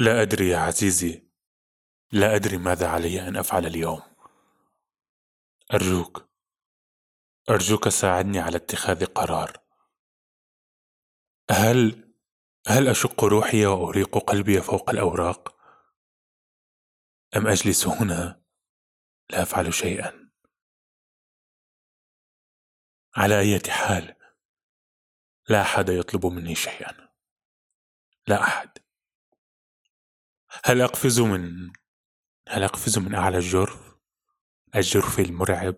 لا أدري يا عزيزي. لا أدري ماذا علي أن أفعل اليوم. أرجوك. أرجوك ساعدني على اتخاذ قرار. هل هل أشق روحي وأريق قلبي فوق الأوراق؟ أم أجلس هنا؟ لا أفعل شيئا. على أي حال لا أحد يطلب مني شيئا. لا أحد. هل أقفز من هل أقفز من أعلى الجرف؟ الجرف المرعب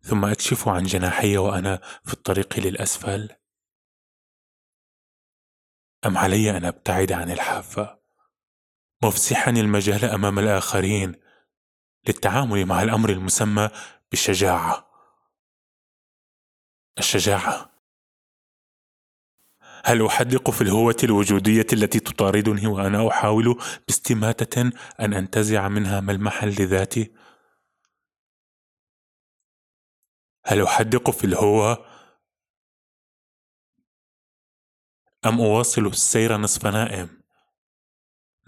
ثم أكشف عن جناحي وأنا في الطريق للأسفل. أم علي أن أبتعد عن الحافة؟ مفسحا المجال أمام الآخرين للتعامل مع الأمر المسمى بالشجاعة. الشجاعة. هل أحدق في الهوة الوجودية التي تطاردني وأنا أحاول باستماتة أن أنتزع منها ملمحا لذاتي؟ هل أحدق في الهوة أم أواصل السير نصف نائم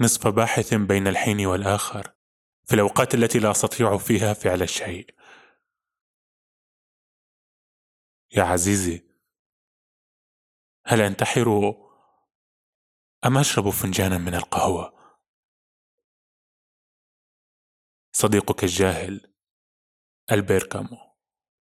نصف باحث بين الحين والآخر في الأوقات التي لا أستطيع فيها فعل الشيء يا عزيزي هل أنتحر أم أشرب فنجانا من القهوة؟ صديقك الجاهل ألبير كامو.